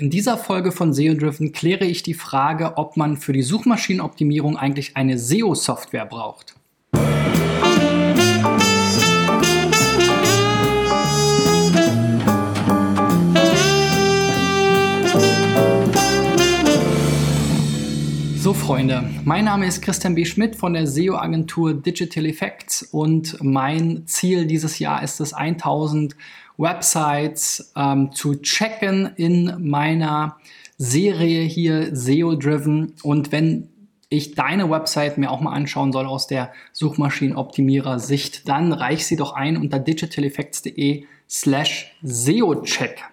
In dieser Folge von SEO Driven kläre ich die Frage, ob man für die Suchmaschinenoptimierung eigentlich eine SEO-Software braucht. So Freunde, mein Name ist Christian B. Schmidt von der SEO-Agentur Digital Effects und mein Ziel dieses Jahr ist es 1000 Websites ähm, zu checken in meiner Serie hier SEO Driven. Und wenn ich deine Website mir auch mal anschauen soll aus der Suchmaschinenoptimierer-Sicht, dann reich sie doch ein unter digitaleffects.de slash SEO-Check.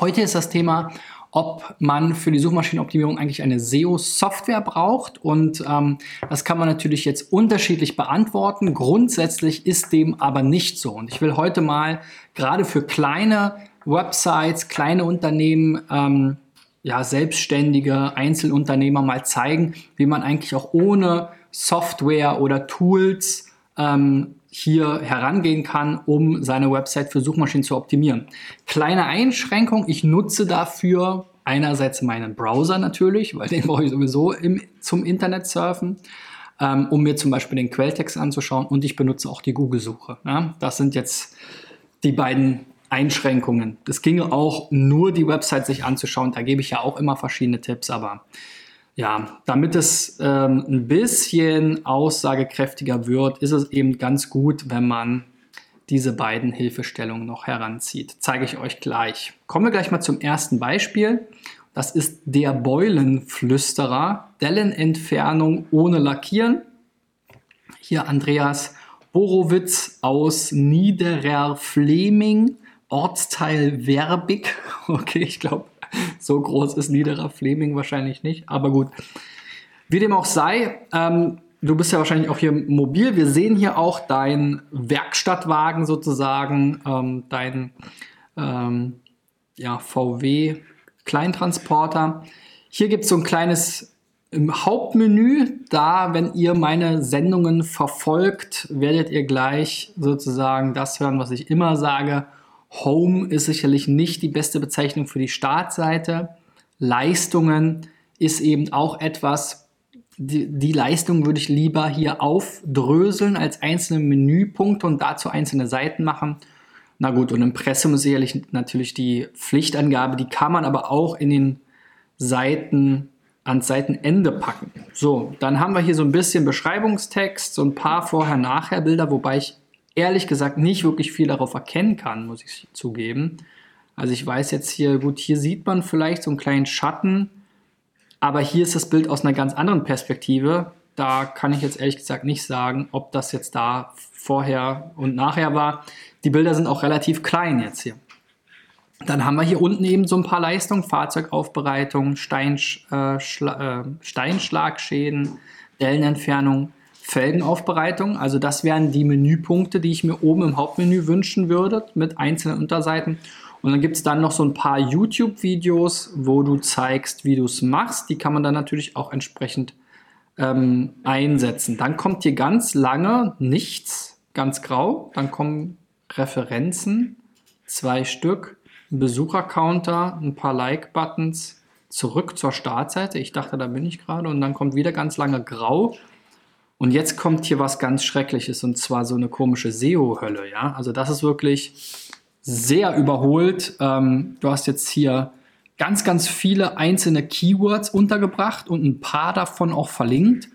Heute ist das Thema ob man für die Suchmaschinenoptimierung eigentlich eine SEO-Software braucht. Und ähm, das kann man natürlich jetzt unterschiedlich beantworten. Grundsätzlich ist dem aber nicht so. Und ich will heute mal gerade für kleine Websites, kleine Unternehmen, ähm, ja, selbstständige Einzelunternehmer mal zeigen, wie man eigentlich auch ohne Software oder Tools ähm, hier herangehen kann, um seine Website für Suchmaschinen zu optimieren. Kleine Einschränkung, ich nutze dafür einerseits meinen Browser natürlich, weil den brauche ich sowieso im, zum Internet surfen, ähm, um mir zum Beispiel den Quelltext anzuschauen und ich benutze auch die Google-Suche. Ja? Das sind jetzt die beiden Einschränkungen. Es ginge auch nur die Website sich anzuschauen, da gebe ich ja auch immer verschiedene Tipps, aber ja, damit es ähm, ein bisschen aussagekräftiger wird, ist es eben ganz gut, wenn man diese beiden Hilfestellungen noch heranzieht. Zeige ich euch gleich. Kommen wir gleich mal zum ersten Beispiel. Das ist der Beulenflüsterer. Dellenentfernung ohne Lackieren. Hier Andreas Borowitz aus Niederer Fleming, Ortsteil Werbig. Okay, ich glaube, so groß ist Niederer Fleming wahrscheinlich nicht, aber gut. Wie dem auch sei, ähm, du bist ja wahrscheinlich auch hier mobil. Wir sehen hier auch deinen Werkstattwagen sozusagen, ähm, dein ähm, ja, VW Kleintransporter. Hier gibt es so ein kleines im Hauptmenü, da, wenn ihr meine Sendungen verfolgt, werdet ihr gleich sozusagen das hören, was ich immer sage. Home ist sicherlich nicht die beste Bezeichnung für die Startseite. Leistungen ist eben auch etwas, die, die Leistung würde ich lieber hier aufdröseln als einzelne Menüpunkte und dazu einzelne Seiten machen. Na gut, und Impressum ist sicherlich natürlich die Pflichtangabe, die kann man aber auch in den Seiten ans Seitenende packen. So, dann haben wir hier so ein bisschen Beschreibungstext, so ein paar Vorher-Nachher-Bilder, wobei ich ehrlich gesagt nicht wirklich viel darauf erkennen kann, muss ich zugeben. Also ich weiß jetzt hier, gut, hier sieht man vielleicht so einen kleinen Schatten, aber hier ist das Bild aus einer ganz anderen Perspektive. Da kann ich jetzt ehrlich gesagt nicht sagen, ob das jetzt da vorher und nachher war. Die Bilder sind auch relativ klein jetzt hier. Dann haben wir hier unten eben so ein paar Leistungen, Fahrzeugaufbereitung, Steinsch, äh, äh, Steinschlagschäden, Dellenentfernung, Felgenaufbereitung. Also das wären die Menüpunkte, die ich mir oben im Hauptmenü wünschen würde mit einzelnen Unterseiten. Und dann gibt es dann noch so ein paar YouTube-Videos, wo du zeigst, wie du es machst. Die kann man dann natürlich auch entsprechend ähm, einsetzen. Dann kommt hier ganz lange nichts, ganz grau. Dann kommen Referenzen, zwei Stück, ein Besuchercounter, ein paar Like-Buttons, zurück zur Startseite. Ich dachte, da bin ich gerade. Und dann kommt wieder ganz lange grau. Und jetzt kommt hier was ganz Schreckliches und zwar so eine komische SEO-Hölle. Ja? Also das ist wirklich sehr überholt. Ähm, du hast jetzt hier ganz, ganz viele einzelne Keywords untergebracht und ein paar davon auch verlinkt.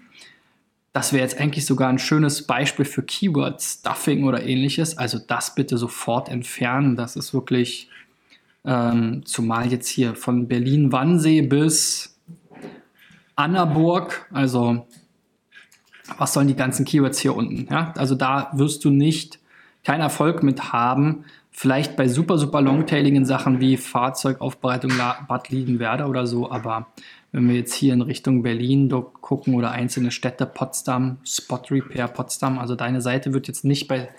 Das wäre jetzt eigentlich sogar ein schönes Beispiel für Keyword-Stuffing oder ähnliches. Also das bitte sofort entfernen. Das ist wirklich, ähm, zumal jetzt hier von Berlin-Wannsee bis Annaburg, also was sollen die ganzen Keywords hier unten? Ja? Also da wirst du nicht keinen Erfolg mit haben. Vielleicht bei super, super longtailigen Sachen wie Fahrzeugaufbereitung Bad Liebenwerder oder so, aber wenn wir jetzt hier in Richtung Berlin gucken oder einzelne Städte, Potsdam, Spot Repair Potsdam, also deine Seite wird jetzt nicht bei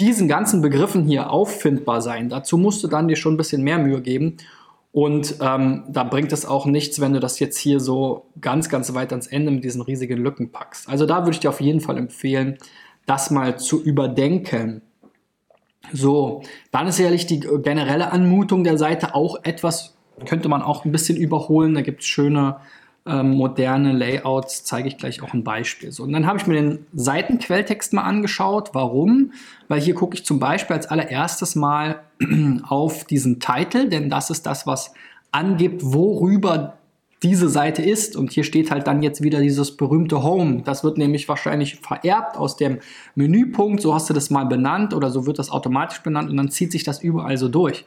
diesen ganzen Begriffen hier auffindbar sein. Dazu musst du dann dir schon ein bisschen mehr Mühe geben und ähm, da bringt es auch nichts, wenn du das jetzt hier so ganz, ganz weit ans Ende mit diesen riesigen Lücken packst. Also da würde ich dir auf jeden Fall empfehlen, das mal zu überdenken. So, dann ist sicherlich die generelle Anmutung der Seite auch etwas könnte man auch ein bisschen überholen. Da gibt es schöne ähm, moderne Layouts, zeige ich gleich auch ein Beispiel. So, und dann habe ich mir den Seitenquelltext mal angeschaut. Warum? Weil hier gucke ich zum Beispiel als allererstes mal auf diesen Titel, denn das ist das, was angibt, worüber diese Seite ist. Und hier steht halt dann jetzt wieder dieses berühmte Home. Das wird nämlich wahrscheinlich vererbt aus dem Menüpunkt. So hast du das mal benannt oder so wird das automatisch benannt und dann zieht sich das überall so durch.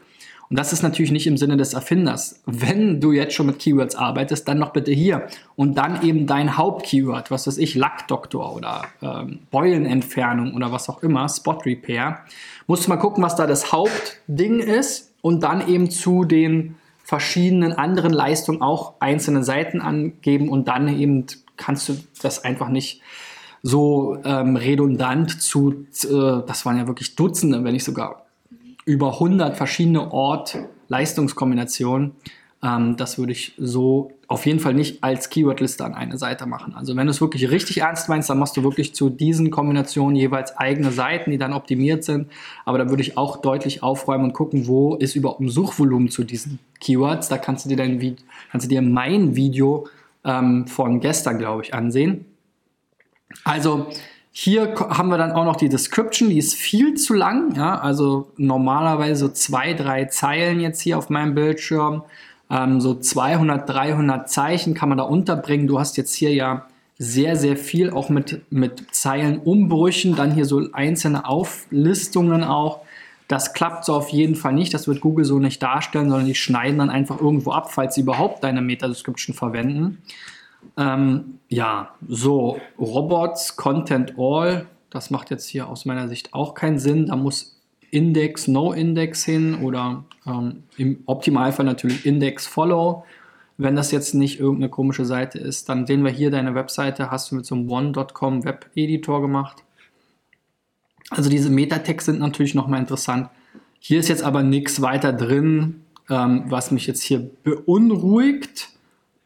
Und das ist natürlich nicht im Sinne des Erfinders. Wenn du jetzt schon mit Keywords arbeitest, dann noch bitte hier. Und dann eben dein Hauptkeyword, was weiß ich, Lackdoktor oder ähm, Beulenentfernung oder was auch immer, Spot Repair. Musst du mal gucken, was da das Hauptding ist und dann eben zu den verschiedenen anderen Leistungen auch einzelne Seiten angeben und dann eben kannst du das einfach nicht so ähm, redundant zu, äh, das waren ja wirklich Dutzende, wenn nicht sogar über 100 verschiedene Ort-Leistungskombinationen. Ähm, das würde ich so auf jeden Fall nicht als Keywordliste an eine Seite machen. Also wenn du es wirklich richtig ernst meinst, dann machst du wirklich zu diesen Kombinationen jeweils eigene Seiten, die dann optimiert sind. Aber da würde ich auch deutlich aufräumen und gucken, wo ist überhaupt ein Suchvolumen zu diesen Keywords. Da kannst du dir dein kannst du dir mein Video ähm, von gestern, glaube ich, ansehen. Also hier haben wir dann auch noch die Description, die ist viel zu lang. Ja? Also normalerweise zwei, drei Zeilen jetzt hier auf meinem Bildschirm. Ähm, so 200, 300 Zeichen kann man da unterbringen. Du hast jetzt hier ja sehr, sehr viel auch mit, mit Zeilenumbrüchen, dann hier so einzelne Auflistungen auch. Das klappt so auf jeden Fall nicht. Das wird Google so nicht darstellen, sondern die schneiden dann einfach irgendwo ab, falls sie überhaupt deine Meta-Description verwenden. Ähm, ja, so, Robots, Content All, das macht jetzt hier aus meiner Sicht auch keinen Sinn. Da muss Index, No Index hin oder ähm, im Optimalfall natürlich Index Follow. Wenn das jetzt nicht irgendeine komische Seite ist, dann sehen wir hier deine Webseite, hast du mit so einem One.com Web Editor gemacht. Also diese Metatext sind natürlich nochmal interessant. Hier ist jetzt aber nichts weiter drin, ähm, was mich jetzt hier beunruhigt.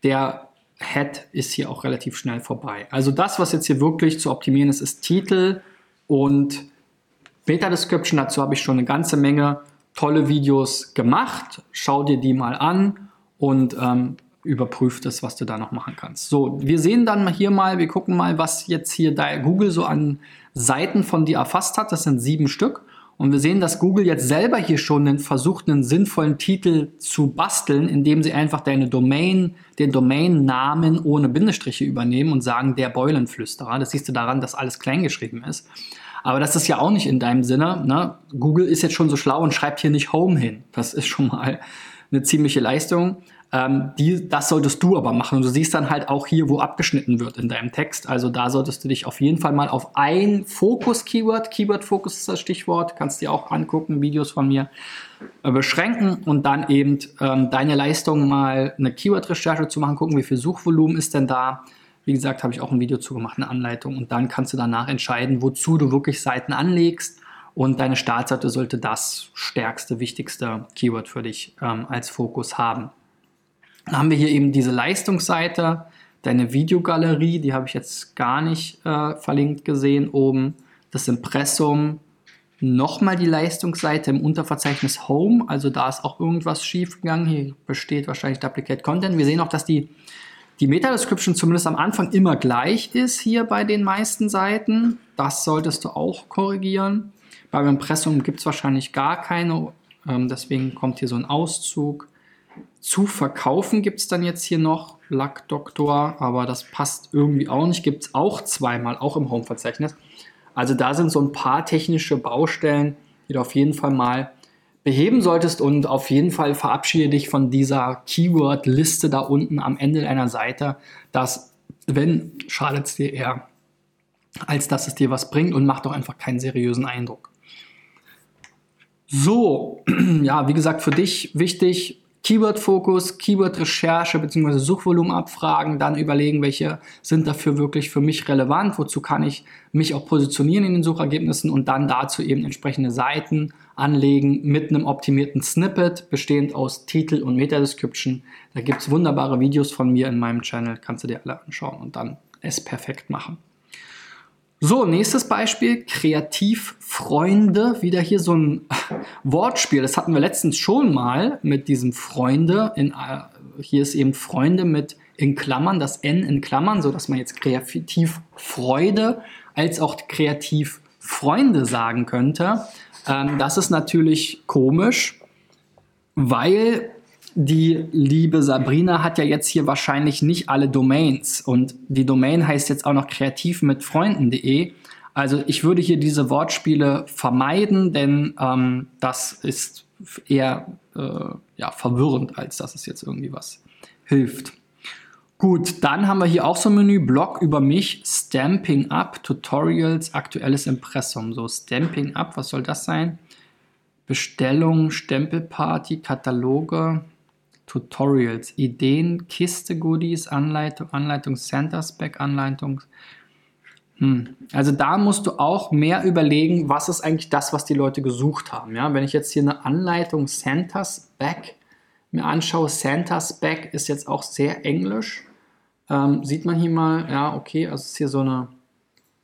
Der Head ist hier auch relativ schnell vorbei. Also das, was jetzt hier wirklich zu optimieren ist, ist Titel und Meta Description. Dazu habe ich schon eine ganze Menge tolle Videos gemacht. Schau dir die mal an und ähm, überprüf das, was du da noch machen kannst. So, wir sehen dann hier mal, wir gucken mal, was jetzt hier Google so an Seiten von dir erfasst hat. Das sind sieben Stück. Und wir sehen, dass Google jetzt selber hier schon versucht, einen sinnvollen Titel zu basteln, indem sie einfach deine Domain, den Domainnamen ohne Bindestriche übernehmen und sagen, der Beulenflüsterer. Das siehst du daran, dass alles kleingeschrieben ist. Aber das ist ja auch nicht in deinem Sinne. Ne? Google ist jetzt schon so schlau und schreibt hier nicht Home hin. Das ist schon mal eine ziemliche Leistung. Ähm, die, das solltest du aber machen. Und du siehst dann halt auch hier, wo abgeschnitten wird in deinem Text. Also da solltest du dich auf jeden Fall mal auf ein Fokus-Keyword, Keyword-Fokus ist das Stichwort, kannst dir auch angucken, Videos von mir, äh, beschränken und dann eben ähm, deine Leistung mal eine Keyword-Recherche zu machen, gucken, wie viel Suchvolumen ist denn da. Wie gesagt, habe ich auch ein Video zu gemacht, eine Anleitung. Und dann kannst du danach entscheiden, wozu du wirklich Seiten anlegst. Und deine Startseite sollte das stärkste, wichtigste Keyword für dich ähm, als Fokus haben. Dann haben wir hier eben diese Leistungsseite, deine Videogalerie, die habe ich jetzt gar nicht äh, verlinkt gesehen oben. Das Impressum, nochmal die Leistungsseite im Unterverzeichnis Home, also da ist auch irgendwas schief gegangen. Hier besteht wahrscheinlich Duplicate Content. Wir sehen auch, dass die, die Meta-Description zumindest am Anfang immer gleich ist hier bei den meisten Seiten. Das solltest du auch korrigieren. Beim Impressum gibt es wahrscheinlich gar keine, ähm, deswegen kommt hier so ein Auszug. Zu verkaufen gibt es dann jetzt hier noch Luck Doktor, aber das passt irgendwie auch nicht. Gibt es auch zweimal, auch im Home-Verzeichnis. Also da sind so ein paar technische Baustellen, die du auf jeden Fall mal beheben solltest und auf jeden Fall verabschiede dich von dieser Keyword-Liste da unten am Ende deiner Seite. Das, wenn, schadet es dir eher, als dass es dir was bringt und macht doch einfach keinen seriösen Eindruck. So, ja, wie gesagt, für dich wichtig, Keyword-Fokus, Keyword-Recherche bzw. Suchvolumenabfragen, dann überlegen, welche sind dafür wirklich für mich relevant, wozu kann ich mich auch positionieren in den Suchergebnissen und dann dazu eben entsprechende Seiten anlegen mit einem optimierten Snippet, bestehend aus Titel und Meta-Description. Da gibt es wunderbare Videos von mir in meinem Channel, kannst du dir alle anschauen und dann es perfekt machen. So, nächstes Beispiel, Kreativfreunde. Wieder hier so ein Wortspiel. Das hatten wir letztens schon mal mit diesem Freunde. In, äh, hier ist eben Freunde mit in Klammern, das N in Klammern, sodass man jetzt Kreativfreude als auch Kreativfreunde sagen könnte. Ähm, das ist natürlich komisch, weil die liebe Sabrina hat ja jetzt hier wahrscheinlich nicht alle Domains und die Domain heißt jetzt auch noch kreativ mit Freunden.de. Also ich würde hier diese Wortspiele vermeiden, denn ähm, das ist eher äh, ja, verwirrend, als dass es jetzt irgendwie was hilft. Gut, dann haben wir hier auch so ein Menü, Blog über mich, Stamping Up, Tutorials, aktuelles Impressum. So, Stamping Up, was soll das sein? Bestellung, Stempelparty, Kataloge, Tutorials, Ideen, Kiste, Goodies, Anleitung, Anleitung, Center Spec, Anleitung. Hm. Also da musst du auch mehr überlegen, was ist eigentlich das, was die Leute gesucht haben. Ja? Wenn ich jetzt hier eine Anleitung Center Spec mir anschaue, Center Spec ist jetzt auch sehr englisch. Ähm, sieht man hier mal, ja, okay, also ist hier so eine,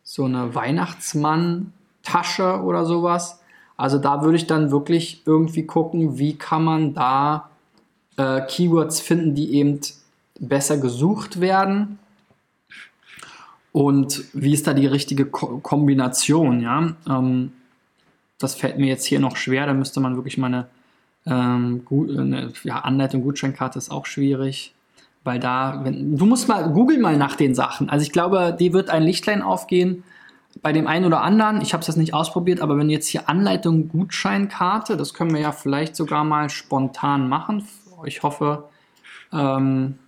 so eine Weihnachtsmann-Tasche oder sowas. Also da würde ich dann wirklich irgendwie gucken, wie kann man da äh, Keywords finden, die eben besser gesucht werden. Und wie ist da die richtige Ko Kombination? Ja? Ähm, das fällt mir jetzt hier noch schwer. Da müsste man wirklich mal eine, ähm, gut, eine ja, Anleitung, Gutscheinkarte ist auch schwierig. Weil da, wenn, du musst mal, google mal nach den Sachen. Also ich glaube, die wird ein Lichtlein aufgehen bei dem einen oder anderen. Ich habe es jetzt nicht ausprobiert, aber wenn jetzt hier Anleitung, Gutscheinkarte, das können wir ja vielleicht sogar mal spontan machen ich hoffe, ähm,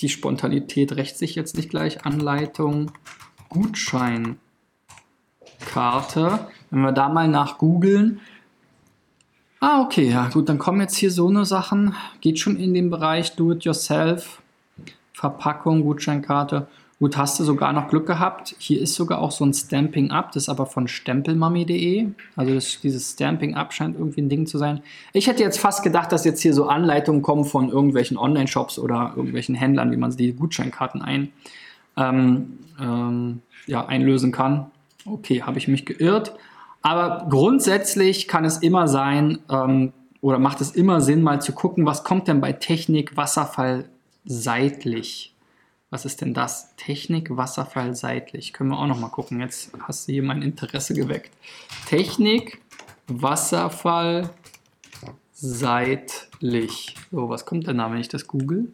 die Spontanität rächt sich jetzt nicht gleich. Anleitung, Gutscheinkarte. Wenn wir da mal nach googeln. Ah, okay, ja gut, dann kommen jetzt hier so eine Sachen. Geht schon in den Bereich Do-it-yourself. Verpackung, Gutscheinkarte. Gut, hast du sogar noch Glück gehabt. Hier ist sogar auch so ein Stamping Up, das ist aber von stempelmami.de. Also das, dieses Stamping Up scheint irgendwie ein Ding zu sein. Ich hätte jetzt fast gedacht, dass jetzt hier so Anleitungen kommen von irgendwelchen Online-Shops oder irgendwelchen Händlern, wie man die Gutscheinkarten ein, ähm, ähm, ja, einlösen kann. Okay, habe ich mich geirrt. Aber grundsätzlich kann es immer sein, ähm, oder macht es immer Sinn, mal zu gucken, was kommt denn bei Technik Wasserfall seitlich was ist denn das? Technik, Wasserfall, seitlich. Können wir auch noch mal gucken. Jetzt hast du hier mein Interesse geweckt. Technik, Wasserfall, seitlich. So, was kommt denn da, wenn ich das google?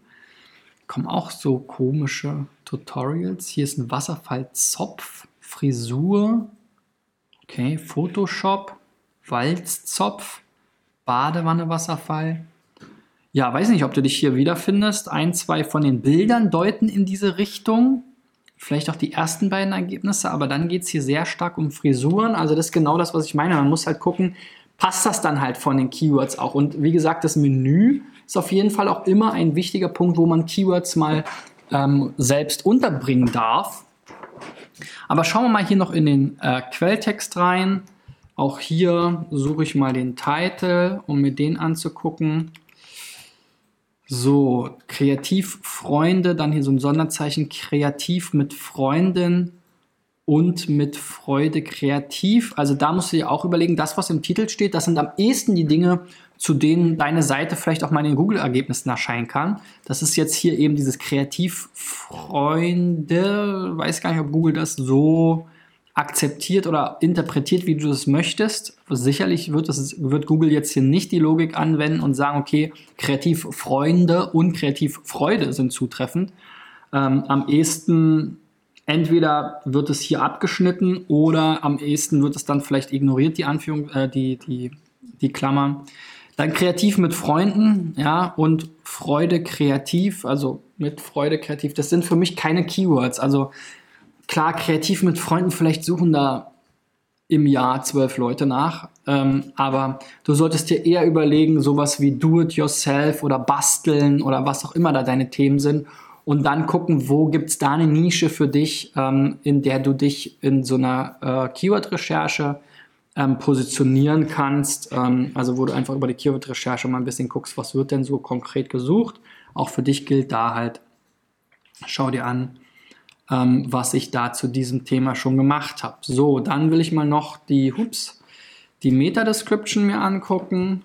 Kommen auch so komische Tutorials. Hier ist ein Wasserfallzopf, Frisur, okay, Photoshop, Walzzopf, Badewanne Wasserfall, ja, weiß nicht, ob du dich hier wiederfindest. Ein, zwei von den Bildern deuten in diese Richtung. Vielleicht auch die ersten beiden Ergebnisse, aber dann geht es hier sehr stark um Frisuren. Also das ist genau das, was ich meine. Man muss halt gucken, passt das dann halt von den Keywords auch. Und wie gesagt, das Menü ist auf jeden Fall auch immer ein wichtiger Punkt, wo man Keywords mal ähm, selbst unterbringen darf. Aber schauen wir mal hier noch in den äh, Quelltext rein. Auch hier suche ich mal den Titel, um mir den anzugucken. So, Kreativfreunde, dann hier so ein Sonderzeichen, kreativ mit Freundin und mit Freude kreativ. Also da musst du dir auch überlegen, das, was im Titel steht, das sind am ehesten die Dinge, zu denen deine Seite vielleicht auch mal in den Google-Ergebnissen erscheinen kann. Das ist jetzt hier eben dieses Kreativfreunde. Weiß gar nicht, ob Google das so akzeptiert oder interpretiert, wie du es möchtest. Sicherlich wird, das, wird Google jetzt hier nicht die Logik anwenden und sagen, okay, Kreativfreunde und Kreativfreude sind zutreffend. Ähm, am ehesten entweder wird es hier abgeschnitten oder am ehesten wird es dann vielleicht ignoriert, die Anführung, äh, die, die, die Klammern. Dann kreativ mit Freunden, ja, und Freude kreativ, also mit Freude kreativ. Das sind für mich keine Keywords. Also klar, kreativ mit Freunden, vielleicht suchen da im Jahr zwölf Leute nach. Ähm, aber du solltest dir eher überlegen, sowas wie Do-it-yourself oder basteln oder was auch immer da deine Themen sind. Und dann gucken, wo gibt es da eine Nische für dich, ähm, in der du dich in so einer äh, Keyword-Recherche ähm, positionieren kannst. Ähm, also wo du einfach über die Keyword-Recherche mal ein bisschen guckst, was wird denn so konkret gesucht. Auch für dich gilt da halt, schau dir an, ähm, was ich da zu diesem Thema schon gemacht habe. So, dann will ich mal noch die, hups, die Meta-Description mir angucken.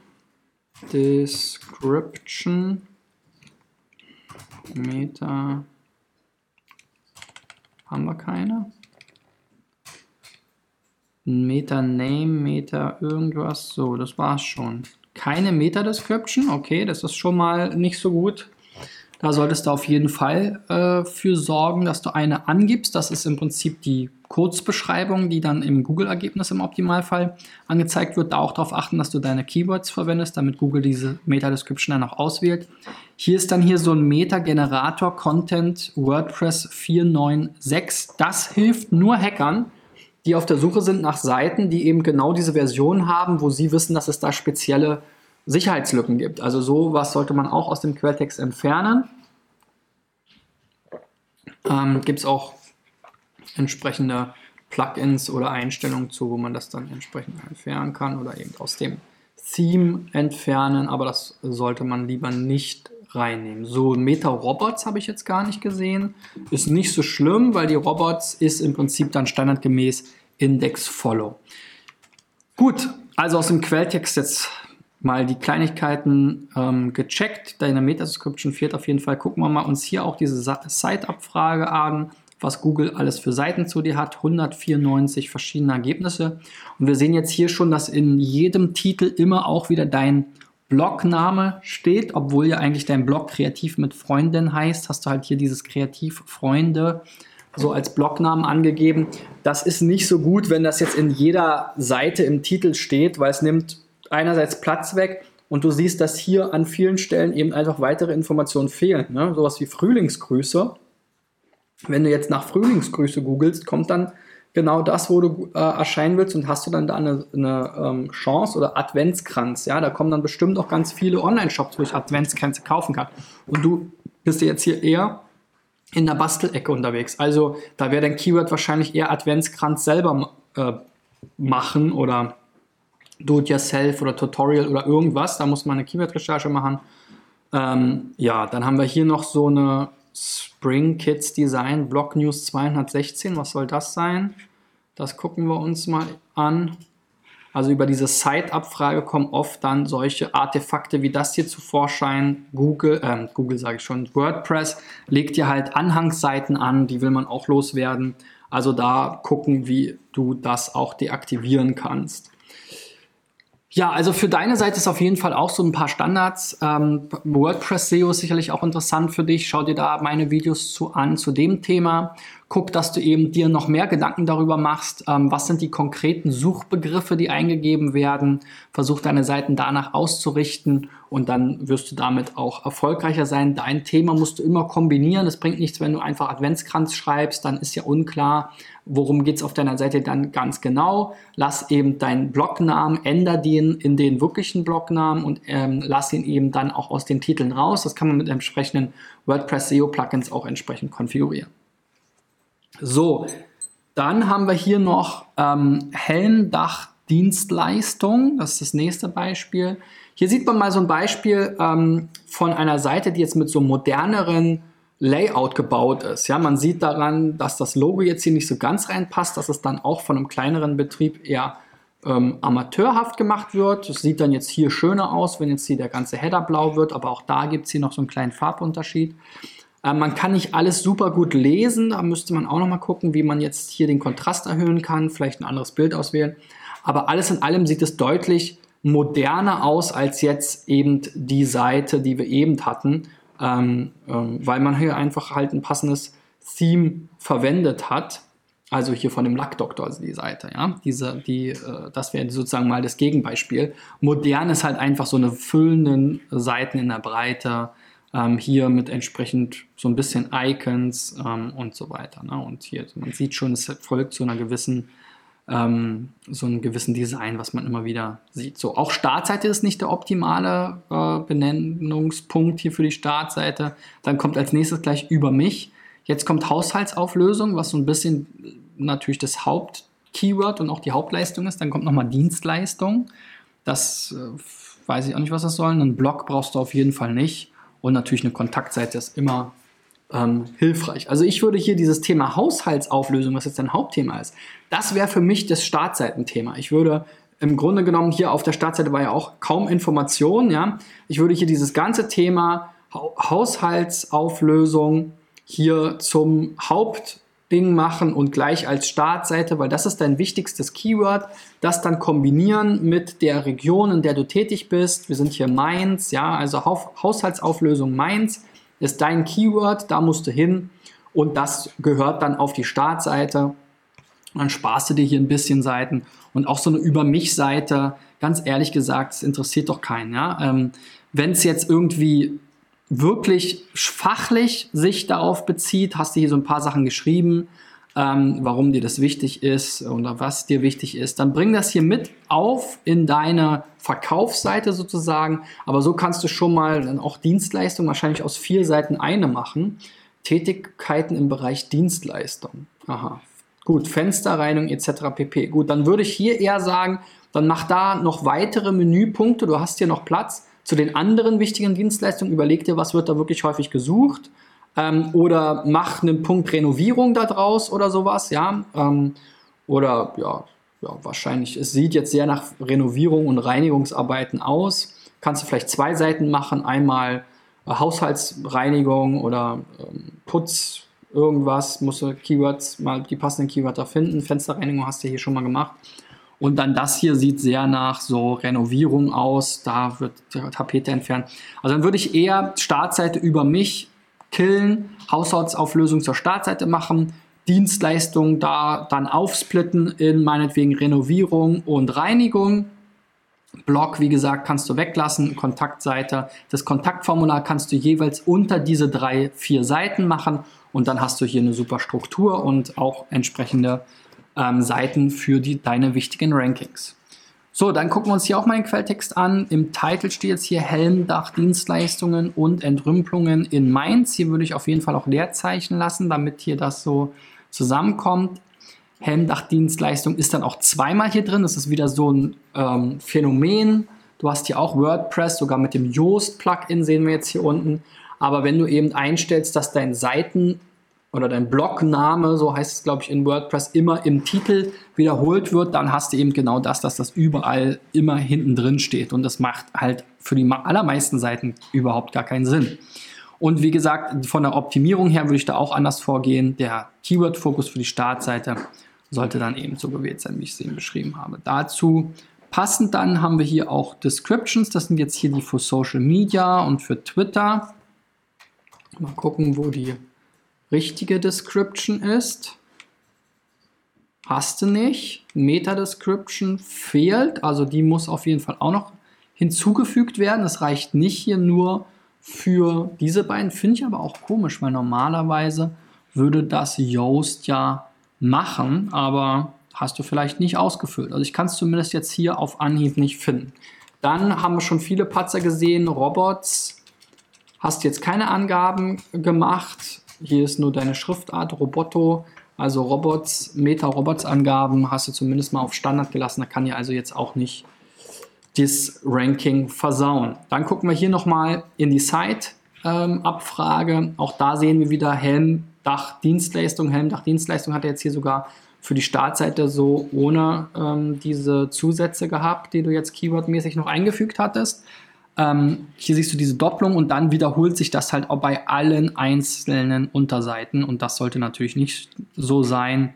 Description. Meta. Haben wir keine? Meta Name, Meta irgendwas. So, das war's schon. Keine Meta Description. Okay, das ist schon mal nicht so gut. Da solltest du auf jeden Fall äh, für sorgen, dass du eine angibst. Das ist im Prinzip die Kurzbeschreibung, die dann im Google-Ergebnis im Optimalfall angezeigt wird. Da auch darauf achten, dass du deine Keywords verwendest, damit Google diese Meta-Description dann auch auswählt. Hier ist dann hier so ein Meta-Generator Content WordPress 496. Das hilft nur Hackern, die auf der Suche sind nach Seiten, die eben genau diese Version haben, wo sie wissen, dass es da spezielle Sicherheitslücken gibt. Also sowas sollte man auch aus dem Quelltext entfernen. Ähm, gibt es auch entsprechende Plugins oder Einstellungen zu, wo man das dann entsprechend entfernen kann oder eben aus dem Theme entfernen, aber das sollte man lieber nicht reinnehmen. So, Meta-Robots habe ich jetzt gar nicht gesehen. Ist nicht so schlimm, weil die Robots ist im Prinzip dann standardgemäß Index-Follow. Gut, also aus dem Quelltext jetzt mal die Kleinigkeiten ähm, gecheckt. Deine Meta-Description fehlt auf jeden Fall. Gucken wir mal uns hier auch diese Site-Abfrage an, was Google alles für Seiten zu dir hat. 194 verschiedene Ergebnisse. Und wir sehen jetzt hier schon, dass in jedem Titel immer auch wieder dein Blogname steht, obwohl ja eigentlich dein Blog Kreativ mit Freundin heißt, hast du halt hier dieses Kreativ Freunde so als Blognamen angegeben. Das ist nicht so gut, wenn das jetzt in jeder Seite im Titel steht, weil es nimmt einerseits Platz weg und du siehst, dass hier an vielen Stellen eben einfach weitere Informationen fehlen. Ne? Sowas wie Frühlingsgrüße. Wenn du jetzt nach Frühlingsgrüße googelst, kommt dann genau das, wo du äh, erscheinen willst und hast du dann da eine, eine ähm, Chance oder Adventskranz. Ja, da kommen dann bestimmt auch ganz viele Online-Shops, wo ich Adventskränze kaufen kann. Und du bist jetzt hier eher in der Bastelecke unterwegs. Also da wäre dein Keyword wahrscheinlich eher Adventskranz selber äh, machen oder Do-it-yourself oder Tutorial oder irgendwas. Da muss man eine Keyword-Recherche machen. Ähm, ja, dann haben wir hier noch so eine Spring Kids Design Block News 216. Was soll das sein? Das gucken wir uns mal an. Also über diese Site-Abfrage kommen oft dann solche Artefakte wie das hier zu Vorschein. Google, äh, Google sage ich schon, WordPress legt dir halt Anhangsseiten an, die will man auch loswerden. Also da gucken, wie du das auch deaktivieren kannst. Ja, also für deine Seite ist auf jeden Fall auch so ein paar Standards. Ähm, WordPress SEO ist sicherlich auch interessant für dich. Schau dir da meine Videos zu an zu dem Thema. Guck, dass du eben dir noch mehr Gedanken darüber machst, ähm, was sind die konkreten Suchbegriffe, die eingegeben werden. Versuch deine Seiten danach auszurichten und dann wirst du damit auch erfolgreicher sein. Dein Thema musst du immer kombinieren. Es bringt nichts, wenn du einfach Adventskranz schreibst, dann ist ja unklar, worum geht es auf deiner Seite dann ganz genau. Lass eben deinen Blognamen, änder den in den wirklichen Blognamen und ähm, lass ihn eben dann auch aus den Titeln raus. Das kann man mit entsprechenden WordPress SEO Plugins auch entsprechend konfigurieren. So, dann haben wir hier noch ähm, Helmdach-Dienstleistung. Das ist das nächste Beispiel. Hier sieht man mal so ein Beispiel ähm, von einer Seite, die jetzt mit so moderneren Layout gebaut ist. Ja, man sieht daran, dass das Logo jetzt hier nicht so ganz reinpasst, dass es dann auch von einem kleineren Betrieb eher ähm, amateurhaft gemacht wird. Es sieht dann jetzt hier schöner aus, wenn jetzt hier der ganze Header blau wird, aber auch da gibt es hier noch so einen kleinen Farbunterschied. Äh, man kann nicht alles super gut lesen, da müsste man auch noch mal gucken, wie man jetzt hier den Kontrast erhöhen kann, vielleicht ein anderes Bild auswählen. Aber alles in allem sieht es deutlich moderner aus als jetzt eben die Seite, die wir eben hatten, ähm, ähm, weil man hier einfach halt ein passendes Theme verwendet hat. Also hier von dem Lackdoktor, also die Seite, ja. Diese, die, äh, das wäre sozusagen mal das Gegenbeispiel. Modern ist halt einfach so eine füllenden Seiten in der Breite, ähm, hier mit entsprechend so ein bisschen Icons ähm, und so weiter. Ne? Und hier, man sieht schon, es folgt zu einer gewissen, ähm, so einem gewissen Design, was man immer wieder sieht. So, auch Startseite ist nicht der optimale äh, Benennungspunkt hier für die Startseite. Dann kommt als nächstes gleich über mich. Jetzt kommt Haushaltsauflösung, was so ein bisschen natürlich das Hauptkeyword und auch die Hauptleistung ist. Dann kommt nochmal Dienstleistung. Das äh, weiß ich auch nicht, was das soll. Einen Blog brauchst du auf jeden Fall nicht. Und natürlich eine Kontaktseite ist immer ähm, hilfreich. Also ich würde hier dieses Thema Haushaltsauflösung, was jetzt dein Hauptthema ist, das wäre für mich das Startseitenthema. Ich würde im Grunde genommen hier auf der Startseite war ja auch kaum Information, ja. Ich würde hier dieses ganze Thema Haushaltsauflösung hier zum Hauptding machen und gleich als Startseite, weil das ist dein wichtigstes Keyword. Das dann kombinieren mit der Region, in der du tätig bist. Wir sind hier Mainz, ja, also Haushaltsauflösung Mainz ist dein Keyword, da musst du hin und das gehört dann auf die Startseite. Dann sparst du dir hier ein bisschen Seiten und auch so eine Über mich-Seite, ganz ehrlich gesagt, das interessiert doch keinen. Ja? Ähm, Wenn es jetzt irgendwie wirklich fachlich sich darauf bezieht, hast du hier so ein paar Sachen geschrieben, ähm, warum dir das wichtig ist oder was dir wichtig ist, dann bring das hier mit auf in deine Verkaufsseite sozusagen. Aber so kannst du schon mal dann auch Dienstleistungen wahrscheinlich aus vier Seiten eine machen. Tätigkeiten im Bereich Dienstleistung. Aha. Gut, Fensterreinigung etc. pp. Gut, dann würde ich hier eher sagen, dann mach da noch weitere Menüpunkte. Du hast hier noch Platz zu den anderen wichtigen Dienstleistungen, überleg dir, was wird da wirklich häufig gesucht. Ähm, oder mach einen Punkt Renovierung da draus oder sowas, ja. Ähm, oder ja, ja, wahrscheinlich, es sieht jetzt sehr nach Renovierung und Reinigungsarbeiten aus. Kannst du vielleicht zwei Seiten machen, einmal äh, Haushaltsreinigung oder ähm, Putz, irgendwas, musst du Keywords mal die passenden Keywörter finden. Fensterreinigung hast du hier schon mal gemacht. Und dann das hier sieht sehr nach so Renovierung aus. Da wird Tapete entfernt. Also dann würde ich eher Startseite über mich killen, Haushaltsauflösung zur Startseite machen, Dienstleistung da dann aufsplitten in meinetwegen Renovierung und Reinigung. Blog, wie gesagt, kannst du weglassen, Kontaktseite. Das Kontaktformular kannst du jeweils unter diese drei, vier Seiten machen und dann hast du hier eine super Struktur und auch entsprechende ähm, Seiten für die, deine wichtigen Rankings. So, dann gucken wir uns hier auch mal den Quelltext an. Im Titel steht jetzt hier Helmdach, Dienstleistungen und Entrümpelungen in Mainz. Hier würde ich auf jeden Fall auch Leerzeichen lassen, damit hier das so zusammenkommt. Helmdach-Dienstleistung ist dann auch zweimal hier drin. Das ist wieder so ein ähm, Phänomen. Du hast hier auch WordPress, sogar mit dem Yoast-Plugin sehen wir jetzt hier unten. Aber wenn du eben einstellst, dass dein Seiten oder dein Blogname, so heißt es, glaube ich, in WordPress, immer im Titel wiederholt wird, dann hast du eben genau das, dass das überall immer hinten drin steht. Und das macht halt für die allermeisten Seiten überhaupt gar keinen Sinn. Und wie gesagt, von der Optimierung her würde ich da auch anders vorgehen. Der Keyword-Fokus für die Startseite sollte dann eben so gewählt sein, wie ich es eben beschrieben habe. Dazu passend dann haben wir hier auch Descriptions. Das sind jetzt hier die für Social Media und für Twitter. Mal gucken, wo die richtige Description ist. Hast du nicht. Meta-Description fehlt, also die muss auf jeden Fall auch noch hinzugefügt werden. Es reicht nicht hier nur für diese beiden. Finde ich aber auch komisch, weil normalerweise würde das Yoast ja machen, aber hast du vielleicht nicht ausgefüllt. Also ich kann es zumindest jetzt hier auf Anhieb nicht finden. Dann haben wir schon viele Patzer gesehen, Robots. Hast jetzt keine Angaben gemacht. Hier ist nur deine Schriftart, Roboto, also Robots, Meta-Robots-Angaben hast du zumindest mal auf Standard gelassen. Da kann ja also jetzt auch nicht das Ranking versauen. Dann gucken wir hier nochmal in die Site-Abfrage. Ähm, auch da sehen wir wieder Helmdach-Dienstleistung. Helmdach-Dienstleistung hat er jetzt hier sogar für die Startseite so ohne ähm, diese Zusätze gehabt, die du jetzt keywordmäßig noch eingefügt hattest. Ähm, hier siehst du diese Doppelung und dann wiederholt sich das halt auch bei allen einzelnen Unterseiten und das sollte natürlich nicht so sein.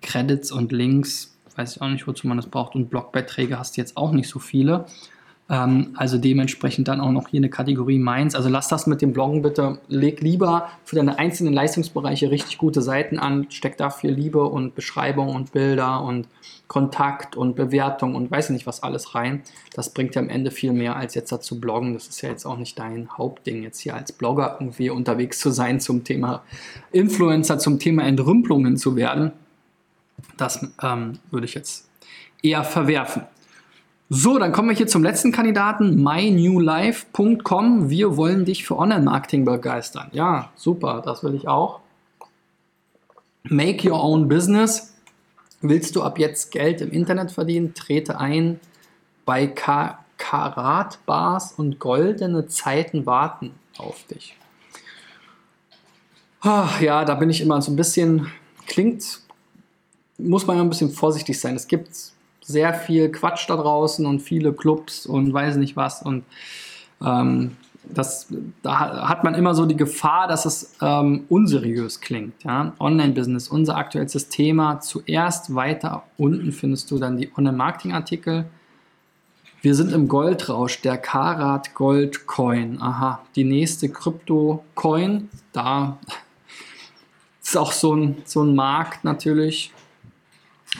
Credits und Links, weiß ich auch nicht, wozu man das braucht und Blogbeiträge hast du jetzt auch nicht so viele. Ähm, also dementsprechend dann auch noch hier eine Kategorie Mainz. Also lass das mit dem Bloggen bitte. Leg lieber für deine einzelnen Leistungsbereiche richtig gute Seiten an. Steck dafür Liebe und Beschreibung und Bilder und Kontakt und Bewertung und weiß nicht was alles rein. Das bringt ja am Ende viel mehr als jetzt dazu bloggen. Das ist ja jetzt auch nicht dein Hauptding, jetzt hier als Blogger irgendwie unterwegs zu sein zum Thema Influencer, zum Thema Entrümpelungen zu werden. Das ähm, würde ich jetzt eher verwerfen. So, dann kommen wir hier zum letzten Kandidaten, mynewlife.com. Wir wollen dich für Online-Marketing begeistern. Ja, super, das will ich auch. Make your own business. Willst du ab jetzt Geld im Internet verdienen? Trete ein bei Karatbars und goldene Zeiten warten auf dich. Ach, ja, da bin ich immer so ein bisschen, klingt, muss man ja ein bisschen vorsichtig sein. Es gibt sehr viel Quatsch da draußen und viele Clubs und weiß nicht was. Und ähm, das, da hat man immer so die Gefahr, dass es ähm, unseriös klingt. Ja? Online-Business, unser aktuelles Thema. Zuerst weiter unten findest du dann die Online-Marketing-Artikel. Wir sind im Goldrausch, der Karat Gold Coin. Aha, die nächste Krypto-Coin. Da ist auch so ein, so ein Markt natürlich.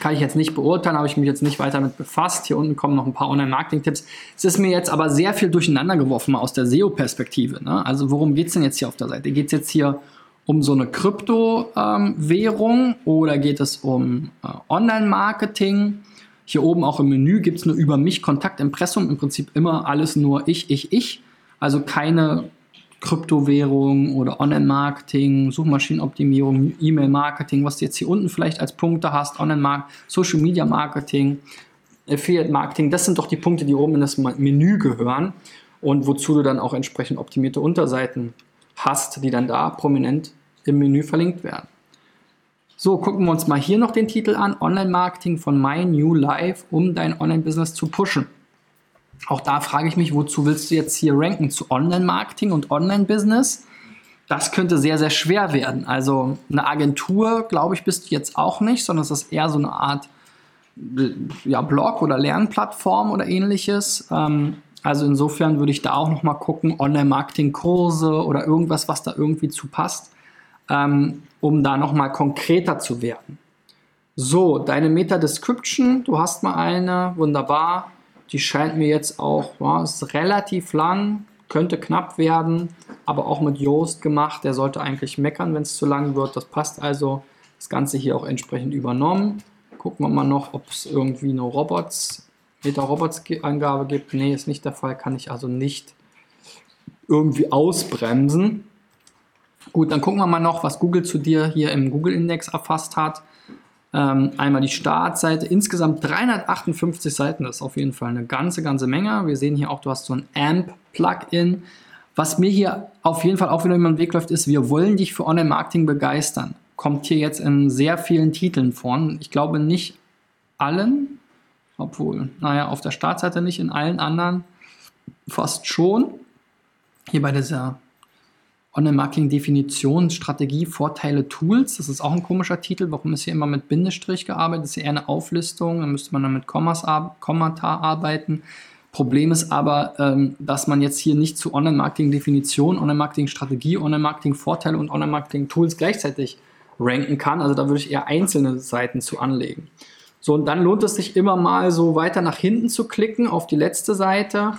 Kann ich jetzt nicht beurteilen, habe ich mich jetzt nicht weiter damit befasst. Hier unten kommen noch ein paar Online-Marketing-Tipps. Es ist mir jetzt aber sehr viel durcheinander geworfen aus der SEO-Perspektive. Ne? Also worum geht es denn jetzt hier auf der Seite? Geht es jetzt hier um so eine Krypto-Währung ähm, oder geht es um äh, Online-Marketing? Hier oben auch im Menü gibt es nur über mich Kontaktimpressum. Im Prinzip immer alles nur ich, ich, ich. Also keine Kryptowährung oder Online-Marketing, Suchmaschinenoptimierung, E-Mail-Marketing, was du jetzt hier unten vielleicht als Punkte hast, Online-Marketing, Social-Media-Marketing, Affiliate-Marketing, das sind doch die Punkte, die oben in das Menü gehören und wozu du dann auch entsprechend optimierte Unterseiten hast, die dann da prominent im Menü verlinkt werden. So, gucken wir uns mal hier noch den Titel an, Online-Marketing von My New Life, um dein Online-Business zu pushen. Auch da frage ich mich, wozu willst du jetzt hier ranken? Zu Online-Marketing und Online-Business? Das könnte sehr, sehr schwer werden. Also eine Agentur, glaube ich, bist du jetzt auch nicht, sondern es ist eher so eine Art ja, Blog oder Lernplattform oder ähnliches. Ähm, also insofern würde ich da auch nochmal gucken, Online-Marketing-Kurse oder irgendwas, was da irgendwie zu passt, ähm, um da nochmal konkreter zu werden. So, deine Meta-Description, du hast mal eine, wunderbar. Die scheint mir jetzt auch, ja, ist relativ lang, könnte knapp werden, aber auch mit Joost gemacht. Der sollte eigentlich meckern, wenn es zu lang wird. Das passt also. Das Ganze hier auch entsprechend übernommen. Gucken wir mal noch, ob es irgendwie eine Robots, Meta-Robots-Angabe gibt. Nee, ist nicht der Fall. Kann ich also nicht irgendwie ausbremsen. Gut, dann gucken wir mal noch, was Google zu dir hier im Google-Index erfasst hat. Ähm, einmal die Startseite, insgesamt 358 Seiten, das ist auf jeden Fall eine ganze, ganze Menge. Wir sehen hier auch, du hast so ein AMP-Plugin. Was mir hier auf jeden Fall auch wieder über den Weg läuft, ist, wir wollen dich für Online-Marketing begeistern. Kommt hier jetzt in sehr vielen Titeln vor. Ich glaube nicht allen, obwohl, naja, auf der Startseite nicht, in allen anderen fast schon. Hier bei dieser Online-Marketing-Definition, Strategie, Vorteile, Tools. Das ist auch ein komischer Titel. Warum ist hier immer mit Bindestrich gearbeitet? Das ist eher eine Auflistung. Dann müsste man dann mit Kommata arbeiten. Problem ist aber, ähm, dass man jetzt hier nicht zu Online-Marketing-Definition, Online-Marketing-Strategie, Online-Marketing-Vorteile und Online-Marketing-Tools gleichzeitig ranken kann. Also da würde ich eher einzelne Seiten zu anlegen. So, und dann lohnt es sich immer mal so weiter nach hinten zu klicken auf die letzte Seite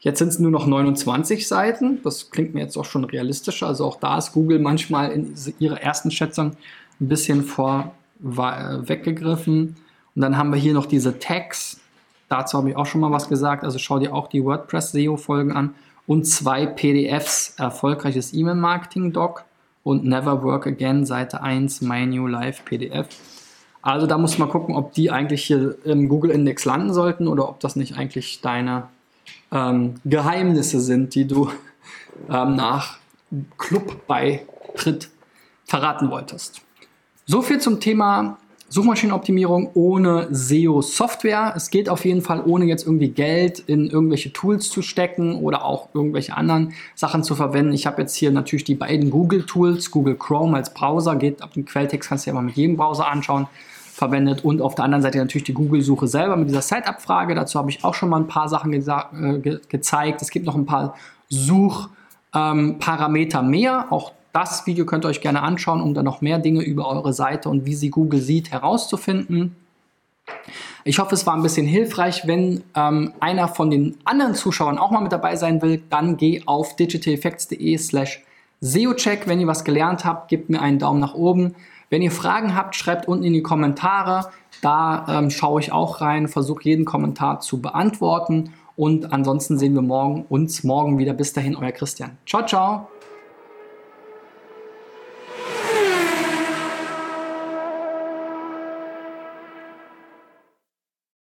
Jetzt sind es nur noch 29 Seiten. Das klingt mir jetzt auch schon realistischer. Also auch da ist Google manchmal in ihrer ersten Schätzung ein bisschen vor weggegriffen. Und dann haben wir hier noch diese Tags. Dazu habe ich auch schon mal was gesagt. Also schau dir auch die WordPress SEO-Folgen an. Und zwei PDFs. Erfolgreiches E-Mail-Marketing-Doc und Never Work Again, Seite 1, My New Life PDF. Also da muss man gucken, ob die eigentlich hier im Google-Index landen sollten oder ob das nicht eigentlich deine ähm, Geheimnisse sind, die du ähm, nach Clubbeitritt verraten wolltest. So viel zum Thema Suchmaschinenoptimierung ohne SEO-Software. Es geht auf jeden Fall, ohne jetzt irgendwie Geld in irgendwelche Tools zu stecken oder auch irgendwelche anderen Sachen zu verwenden. Ich habe jetzt hier natürlich die beiden Google-Tools, Google Chrome als Browser, geht ab dem Quelltext, kannst du dir aber mit jedem Browser anschauen verwendet und auf der anderen Seite natürlich die Google-Suche selber mit dieser Setup-Frage. Dazu habe ich auch schon mal ein paar Sachen äh, ge gezeigt. Es gibt noch ein paar Suchparameter ähm, mehr. Auch das Video könnt ihr euch gerne anschauen, um dann noch mehr Dinge über eure Seite und wie sie Google sieht herauszufinden. Ich hoffe, es war ein bisschen hilfreich. Wenn ähm, einer von den anderen Zuschauern auch mal mit dabei sein will, dann geh auf digitaleffects.de slash SEOcheck. Wenn ihr was gelernt habt, gebt mir einen Daumen nach oben. Wenn ihr Fragen habt, schreibt unten in die Kommentare. Da ähm, schaue ich auch rein, versuche jeden Kommentar zu beantworten. Und ansonsten sehen wir morgen, uns morgen wieder. Bis dahin, euer Christian. Ciao, ciao.